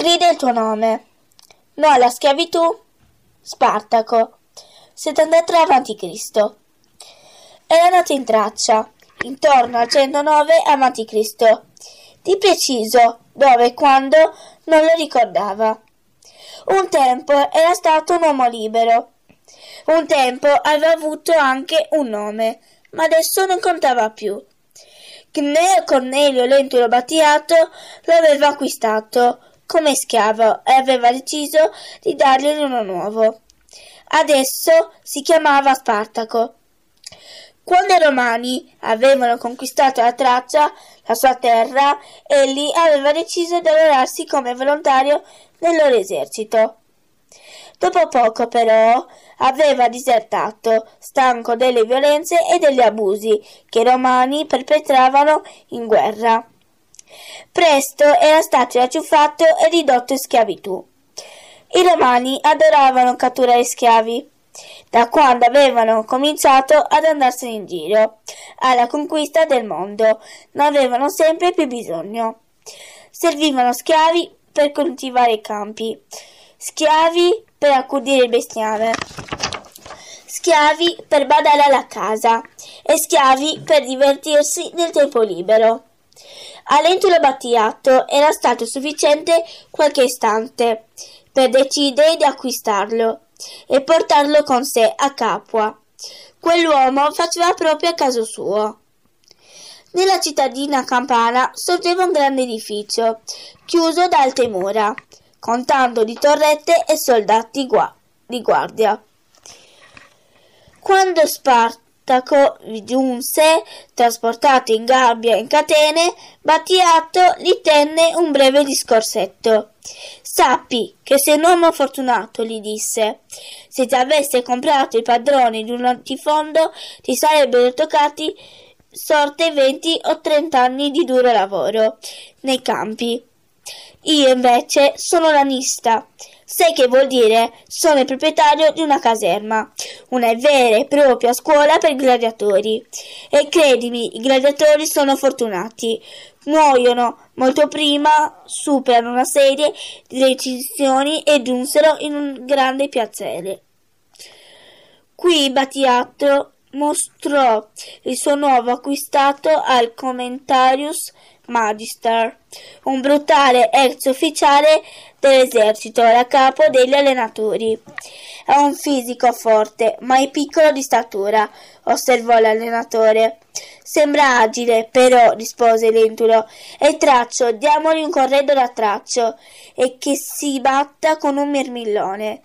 Grida il tuo nome. No alla schiavitù. Spartaco. 73 a.C. Era nato in Traccia, intorno al 109 a.C. Di preciso, dove e quando, non lo ricordava. Un tempo era stato un uomo libero. Un tempo aveva avuto anche un nome, ma adesso non contava più. Gneo Cornelio Lentulo Battiato lo aveva acquistato come schiavo e aveva deciso di dargli uno nuovo. Adesso si chiamava Spartaco. Quando i Romani avevano conquistato la Traccia, la sua terra, egli aveva deciso di arruolarsi come volontario nel loro esercito. Dopo poco, però, aveva disertato, stanco delle violenze e degli abusi che i romani perpetravano in guerra. Presto era stato racciuffato e ridotto in schiavitù. I romani adoravano catturare schiavi. Da quando avevano cominciato ad andarsene in giro, alla conquista del mondo, ne avevano sempre più bisogno. Servivano schiavi per coltivare i campi, schiavi per accudire il bestiame, schiavi per badare alla casa e schiavi per divertirsi nel tempo libero. A Lentulo Battiato era stato sufficiente qualche istante per decidere di acquistarlo e portarlo con sé a Capua. Quell'uomo faceva proprio a caso suo. Nella cittadina campana sorgeva un grande edificio, chiuso da alte mura con tanto di torrette e soldati gua- di guardia. Quando Spartaco giunse, trasportato in gabbia in catene, Battiato gli tenne un breve discorsetto. Sappi che sei un uomo fortunato, gli disse. Se ti avesse comprato il padrone di un antifondo, ti sarebbero toccati sorte venti o trent'anni di duro lavoro nei campi. Io invece sono lanista. Sai che vuol dire? Sono il proprietario di una caserma, una vera e propria scuola per gladiatori. E credimi, i gladiatori sono fortunati. Muoiono molto prima, superano una serie di decisioni e giunsero in un grande piacere. Qui Battiato mostrò il suo nuovo acquistato al Commentarius Magister, un brutale ex ufficiale dell'esercito a capo degli allenatori. Ha un fisico forte, ma è piccolo di statura, osservò l'allenatore. Sembra agile, però, rispose Lentulo. È traccio, diamogli un corredo da traccio e che si batta con un mirmillone.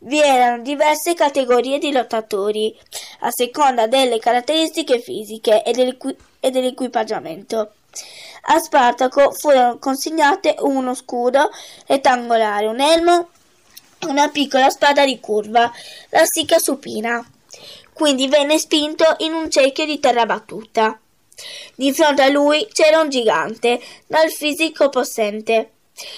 Vi erano diverse categorie di lottatori, a seconda delle caratteristiche fisiche e, e dell'equipaggiamento. A Spartaco furono consegnate uno scudo rettangolare, un elmo e una piccola spada di curva, la sicca supina. Quindi venne spinto in un cerchio di terra battuta. Di fronte a lui c'era un gigante, dal fisico possente.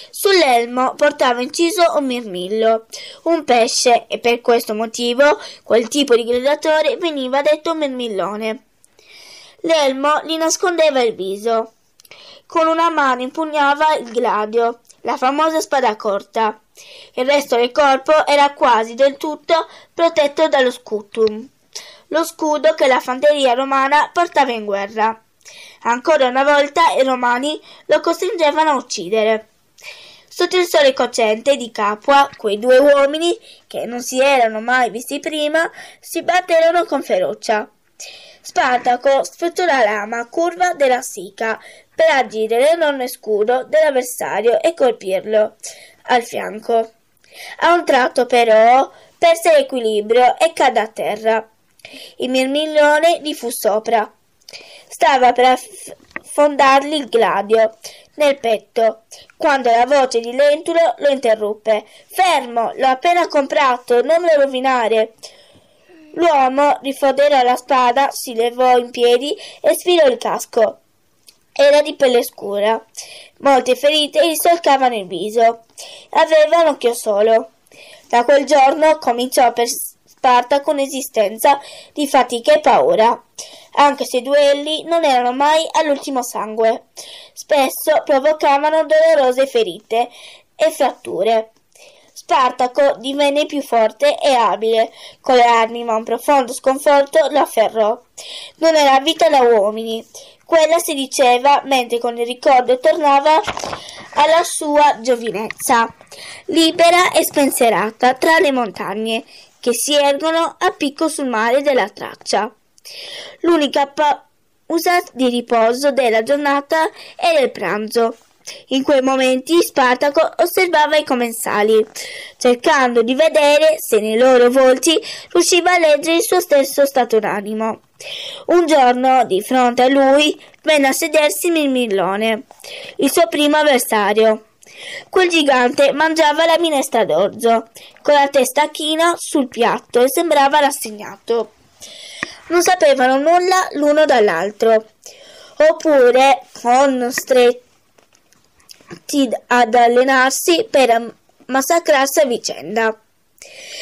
Sull'elmo portava inciso un mirmillo, un pesce, e per questo motivo quel tipo di gladiatore veniva detto mirmillone. L'elmo gli nascondeva il viso. Con una mano impugnava il gladio, la famosa spada corta. Il resto del corpo era quasi del tutto protetto dallo scutum, lo scudo che la fanteria romana portava in guerra. Ancora una volta i romani lo costringevano a uccidere. Sotto il sole cocente di Capua, quei due uomini, che non si erano mai visti prima, si batterono con ferocia. Spartaco sfruttò la lama curva della sica per agire l'enorme scudo dell'avversario e colpirlo al fianco. A un tratto, però, perse l'equilibrio e cadde a terra. Il mirmillone gli fu sopra. Stava per affondargli il gladio nel petto, quando la voce di Lentulo lo interruppe. Fermo, l'ho appena comprato, non lo rovinare. L'uomo rifodera la spada, si levò in piedi e sfilò il casco. Era di pelle scura. Molte ferite gli solcavano il viso. Aveva un occhio solo. Da quel giorno cominciò per Spartaco un'esistenza di fatica e paura, anche se i duelli non erano mai all'ultimo sangue. Spesso provocavano dolorose ferite e fratture. Spartaco divenne più forte e abile con le armi, ma un profondo sconforto lo afferrò. Non era vita da uomini. Quella si diceva mentre con il ricordo tornava alla sua giovinezza, libera e spensierata tra le montagne che si ergono a picco sul mare della traccia. L'unica pausa di riposo della giornata era il pranzo. In quei momenti Spartaco osservava i commensali, cercando di vedere se nei loro volti riusciva a leggere il suo stesso stato d'animo. Un giorno, di fronte a lui, venne a sedersi Mirmillone, il suo primo avversario. Quel gigante mangiava la minestra d'orzo, con la testa china sul piatto e sembrava rassegnato. Non sapevano nulla l'uno dall'altro, oppure con stretti ad allenarsi per massacrarsi a vicenda.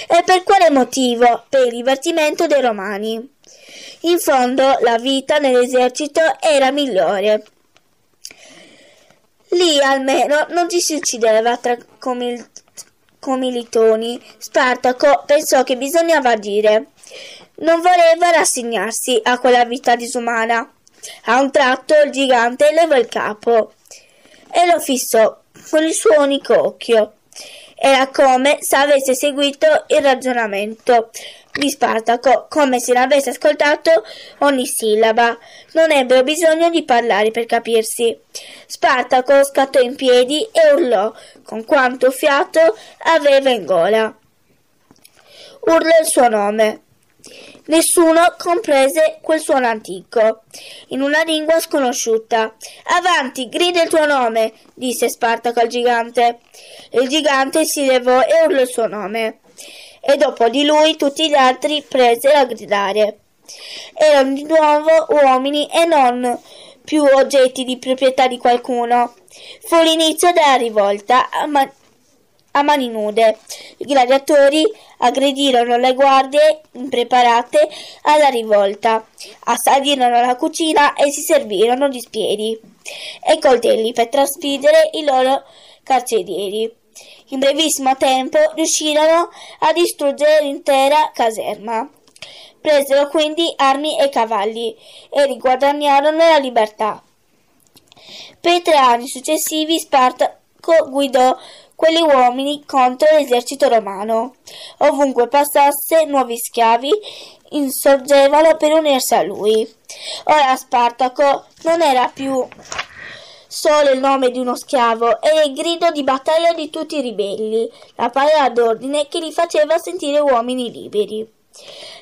E per quale motivo? Per il divertimento dei romani. In fondo la vita nell'esercito era migliore. Lì almeno non ci si uccideva tra comil- comilitoni. Spartaco pensò che bisognava agire. Non voleva rassegnarsi a quella vita disumana. A un tratto il gigante levò il capo e lo fissò con il suo unico occhio. Era come se avesse seguito il ragionamento di Spartaco, come se l'avesse ascoltato ogni sillaba. Non ebbero bisogno di parlare per capirsi. Spartaco scattò in piedi e urlò con quanto fiato aveva in gola. Urlò il suo nome. Nessuno comprese quel suono antico, in una lingua sconosciuta. Avanti, grida il tuo nome, disse Spartaco al gigante. Il gigante si levò e urlò il suo nome, e dopo di lui tutti gli altri presero a gridare. Erano di nuovo uomini e non più oggetti di proprietà di qualcuno. Fu l'inizio della rivolta, ma a mani nude. I gladiatori aggredirono le guardie impreparate alla rivolta, assalirono la cucina e si servirono di spiedi e coltelli per trasfidere i loro carcerieri. In brevissimo tempo riuscirono a distruggere l'intera caserma. Presero quindi armi e cavalli e riguadagnarono la libertà. Per tre anni successivi Spartaco guidò quegli uomini contro l'esercito romano. Ovunque passasse, nuovi schiavi insorgevano per unirsi a lui. Ora Spartaco non era più solo il nome di uno schiavo, era il grido di battaglia di tutti i ribelli, la parola d'ordine che li faceva sentire uomini liberi.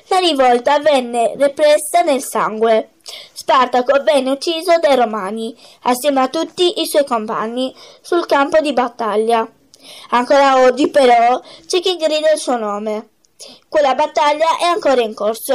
La rivolta venne repressa nel sangue. Spartaco venne ucciso dai romani, assieme a tutti i suoi compagni, sul campo di battaglia. Ancora oggi, però, c'è chi grida il suo nome. Quella battaglia è ancora in corso